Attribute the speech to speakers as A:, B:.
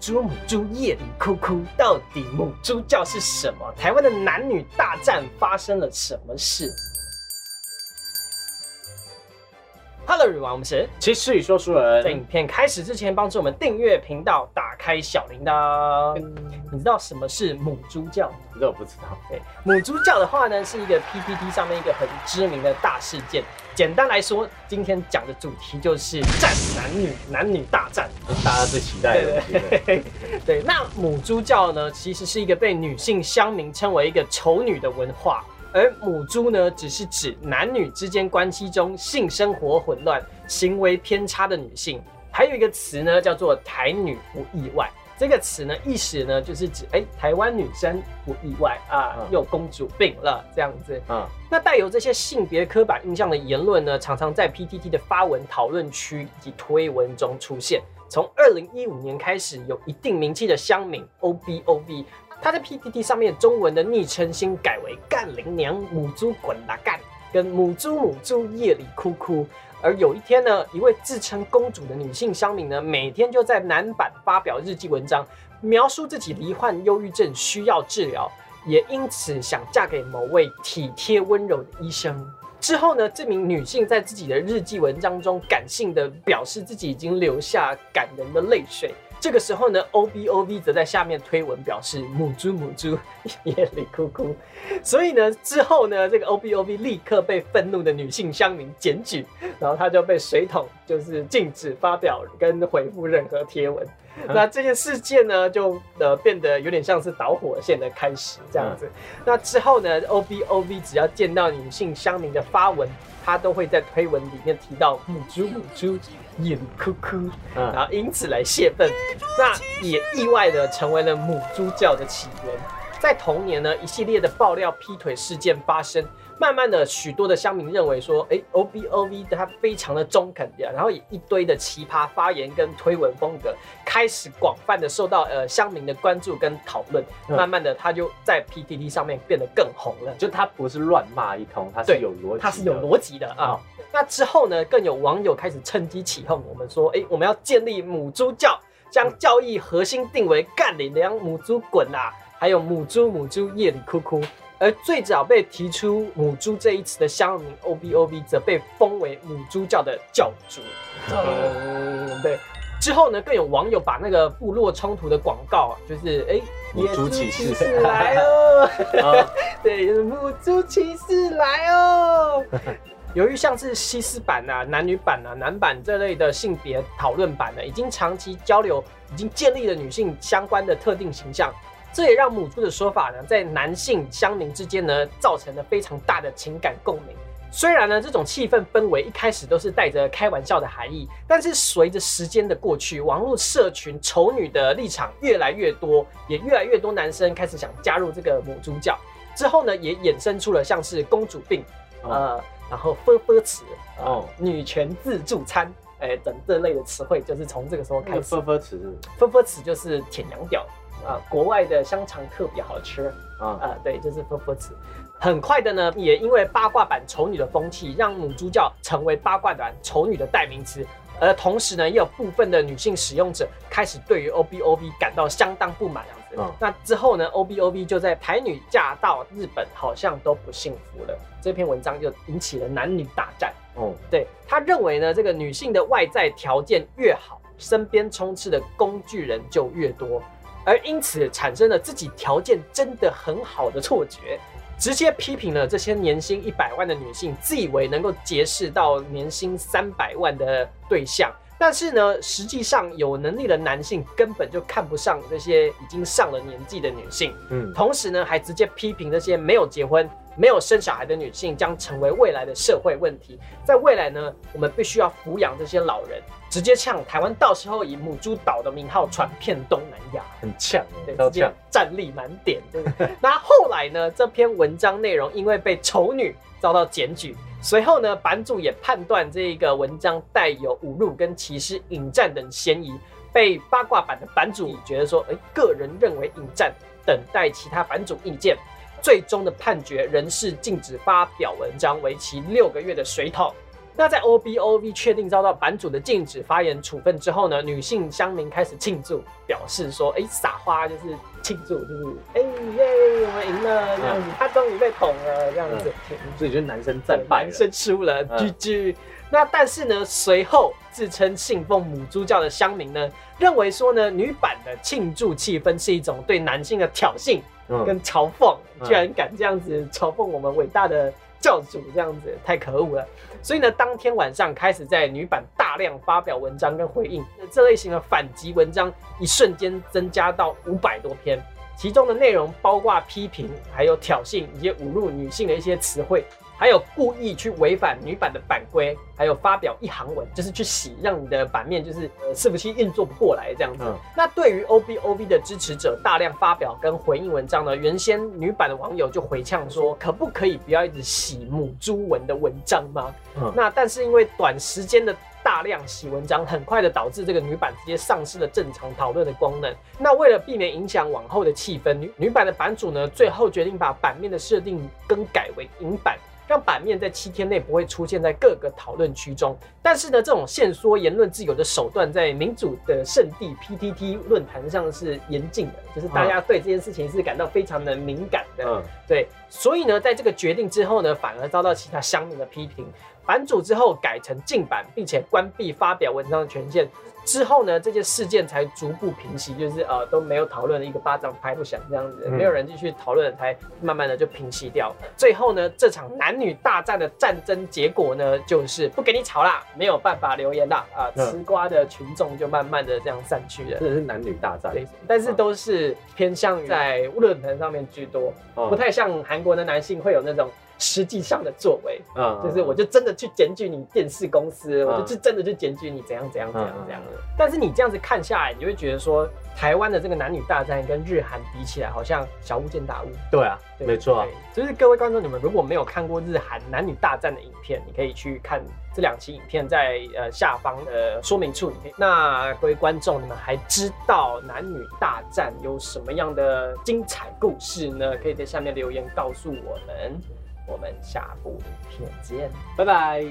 A: 猪母猪夜里哭哭，到底母猪叫是什么？台湾的男女大战发生了什么事 everyone，我们是
B: 其实与说书人
A: 在影片开始之前，帮助我们订阅频道，打开小铃铛。你知道什么是母猪教？
B: 这我不知道。
A: 对，母猪教的话呢，是一个 PPT 上面一个很知名的大事件。简单来说，今天讲的主题就是战男女，男女大战，
B: 大家最期待的。
A: 对对，那母猪教呢，其实是一个被女性乡民称为一个丑女的文化，而母猪呢，只是指男女之间关系中性生活混乱、行为偏差的女性。还有一个词呢，叫做台女不意外。这个词呢，意思呢就是指哎，台湾女生不意外啊，有公主病了这样子。嗯，那带有这些性别刻板印象的言论呢，常常在 PTT 的发文讨论区以及推文中出现。从二零一五年开始，有一定名气的乡民 O B O V，他在 PPT 上面中文的昵称先改为“干灵娘母猪滚啦干”跟“母猪母猪夜里哭哭”。而有一天呢，一位自称公主的女性乡民呢，每天就在男版发表日记文章，描述自己罹患忧郁症需要治疗，也因此想嫁给某位体贴温柔的医生。之后呢，这名女性在自己的日记文章中感性的表示自己已经流下感人的泪水。这个时候呢，O B O V 则在下面推文表示母猪母猪 夜里哭哭，所以呢之后呢，这个 O B O V 立刻被愤怒的女性乡民检举，然后他就被水桶就是禁止发表跟回复任何贴文。那这件事件呢，就呃变得有点像是导火线的开始这样子。那之后呢，O B O V 只要见到女性乡民的发文，他都会在推文里面提到母猪母猪夜里哭哭，然后因此来泄愤。那也意外的成为了母猪教的起源。在同年呢，一系列的爆料劈腿事件发生。慢慢的，许多的乡民认为说，哎，O B O V 他非常的中肯的，然后也一堆的奇葩发言跟推文风格，开始广泛的受到呃乡民的关注跟讨论。慢慢的，他就在 P T T 上面变得更红了。
B: 就他不是乱骂一通，他是有逻辑，
A: 他是有逻辑的啊。那之后呢，更有网友开始趁机起哄，我们说，哎，我们要建立母猪教，将教义核心定为干你娘母猪滚啦，还有母猪母猪夜里哭哭。而最早被提出“母猪”这一词的乡民 O B O B 则被封为母猪教的教主。嗯，对。之后呢，更有网友把那个部落冲突的广告，就是哎，
B: 母猪骑士
A: 来哦，对，母猪骑士来哦。由于像是西斯版啊、男女版啊、男版这类的性别讨论版呢，已经长期交流，已经建立了女性相关的特定形象。这也让母猪的说法呢，在男性乡民之间呢，造成了非常大的情感共鸣。虽然呢，这种气氛氛围一开始都是带着开玩笑的含义，但是随着时间的过去，网络社群丑女的立场越来越多，也越来越多男生开始想加入这个母猪教。之后呢，也衍生出了像是公主病，呃，然后“啵啵词”哦，女权自助餐，哎，等这类的词汇，就是从这个时候开始。
B: “啵啵词”，“
A: 啵啵词”就是舔羊屌。啊，国外的香肠特别好吃啊啊，对，就是啵啵子。很快的呢，也因为八卦版丑女的风气，让母猪教成为八卦版丑女的代名词。而同时呢，也有部分的女性使用者开始对于 O B O B 感到相当不满。嗯，那之后呢，O B O B 就在台女嫁到日本，好像都不幸福了。这篇文章就引起了男女大战。哦，对他认为呢，这个女性的外在条件越好，身边充斥的工具人就越多。而因此产生了自己条件真的很好的错觉，直接批评了这些年薪一百万的女性，自以为能够结识到年薪三百万的对象。但是呢，实际上有能力的男性根本就看不上这些已经上了年纪的女性。嗯，同时呢，还直接批评那些没有结婚。没有生小孩的女性将成为未来的社会问题。在未来呢，我们必须要抚养这些老人，直接呛台湾，到时候以母猪岛的名号传遍东南亚，
B: 很呛，
A: 对，直接战力满点。对那后来呢，这篇文章内容因为被丑女遭到检举，随后呢，版主也判断这个文章带有侮辱跟歧视、引战等嫌疑，被八卦版的版主觉得说，哎，个人认为引战，等待其他版主意见。最终的判决仍是禁止发表文章，为期六个月的水桶。那在 O B O V 确定遭到版主的禁止发言处分之后呢，女性乡民开始庆祝，表示说，哎，撒花就是庆祝，就是哎耶，我们赢了这样子，他终于被捅了这样子，
B: 所以就是男生战败，
A: 男生输了，G G。那但是呢，随后自称信奉母猪教的乡民呢，认为说呢，女版的庆祝气氛是一种对男性的挑衅跟嘲讽，居然敢这样子嘲讽我们伟大的教主，这样子太可恶了。所以呢，当天晚上开始在女版大量发表文章跟回应，这类型的反击文章一瞬间增加到五百多篇，其中的内容包括批评、还有挑衅以及侮辱女性的一些词汇。还有故意去违反女版的版规，还有发表一行文，就是去洗，让你的版面就是呃伺服器运作不过来这样子。那对于 O B O V 的支持者大量发表跟回应文章呢，原先女版的网友就回呛说，可不可以不要一直洗母猪文的文章吗？那但是因为短时间的大量洗文章，很快的导致这个女版直接丧失了正常讨论的功能。那为了避免影响往后的气氛，女女版的版主呢，最后决定把版面的设定更改为银版。让版面在七天内不会出现在各个讨论区中，但是呢，这种限缩言论自由的手段在民主的圣地 PTT 论坛上是严禁的，就是大家对这件事情是感到非常的敏感的。嗯，对，所以呢，在这个决定之后呢，反而遭到其他乡民的批评。版主之后改成禁版，并且关闭发表文章的权限。之后呢，这件事件才逐步平息，就是呃都没有讨论，一个巴掌拍不响这样子，没有人继续讨论，才慢慢的就平息掉。最后呢，这场男女大战的战争结果呢，就是不给你吵啦，没有办法留言啦，啊，吃瓜的群众就慢慢的这样散去了。
B: 真的是男女大战，
A: 对，但是都是偏向于在论坛上面居多，不太像韩国的男性会有那种。实际上的作为，嗯，就是我就真的去检举你电视公司，我就真的去检举你怎样怎样怎样怎样的。但是你这样子看下来，你会觉得说，台湾的这个男女大战跟日韩比起来，好像小巫见大巫。
B: 对啊，没错。
A: 就是各位观众，你们如果没有看过日韩男女大战的影片，你可以去看这两期影片，在呃下方的说明处。那各位观众，你们还知道男女大战有什么样的精彩故事呢？可以在下面留言告诉我们。我们下部影片见，拜拜。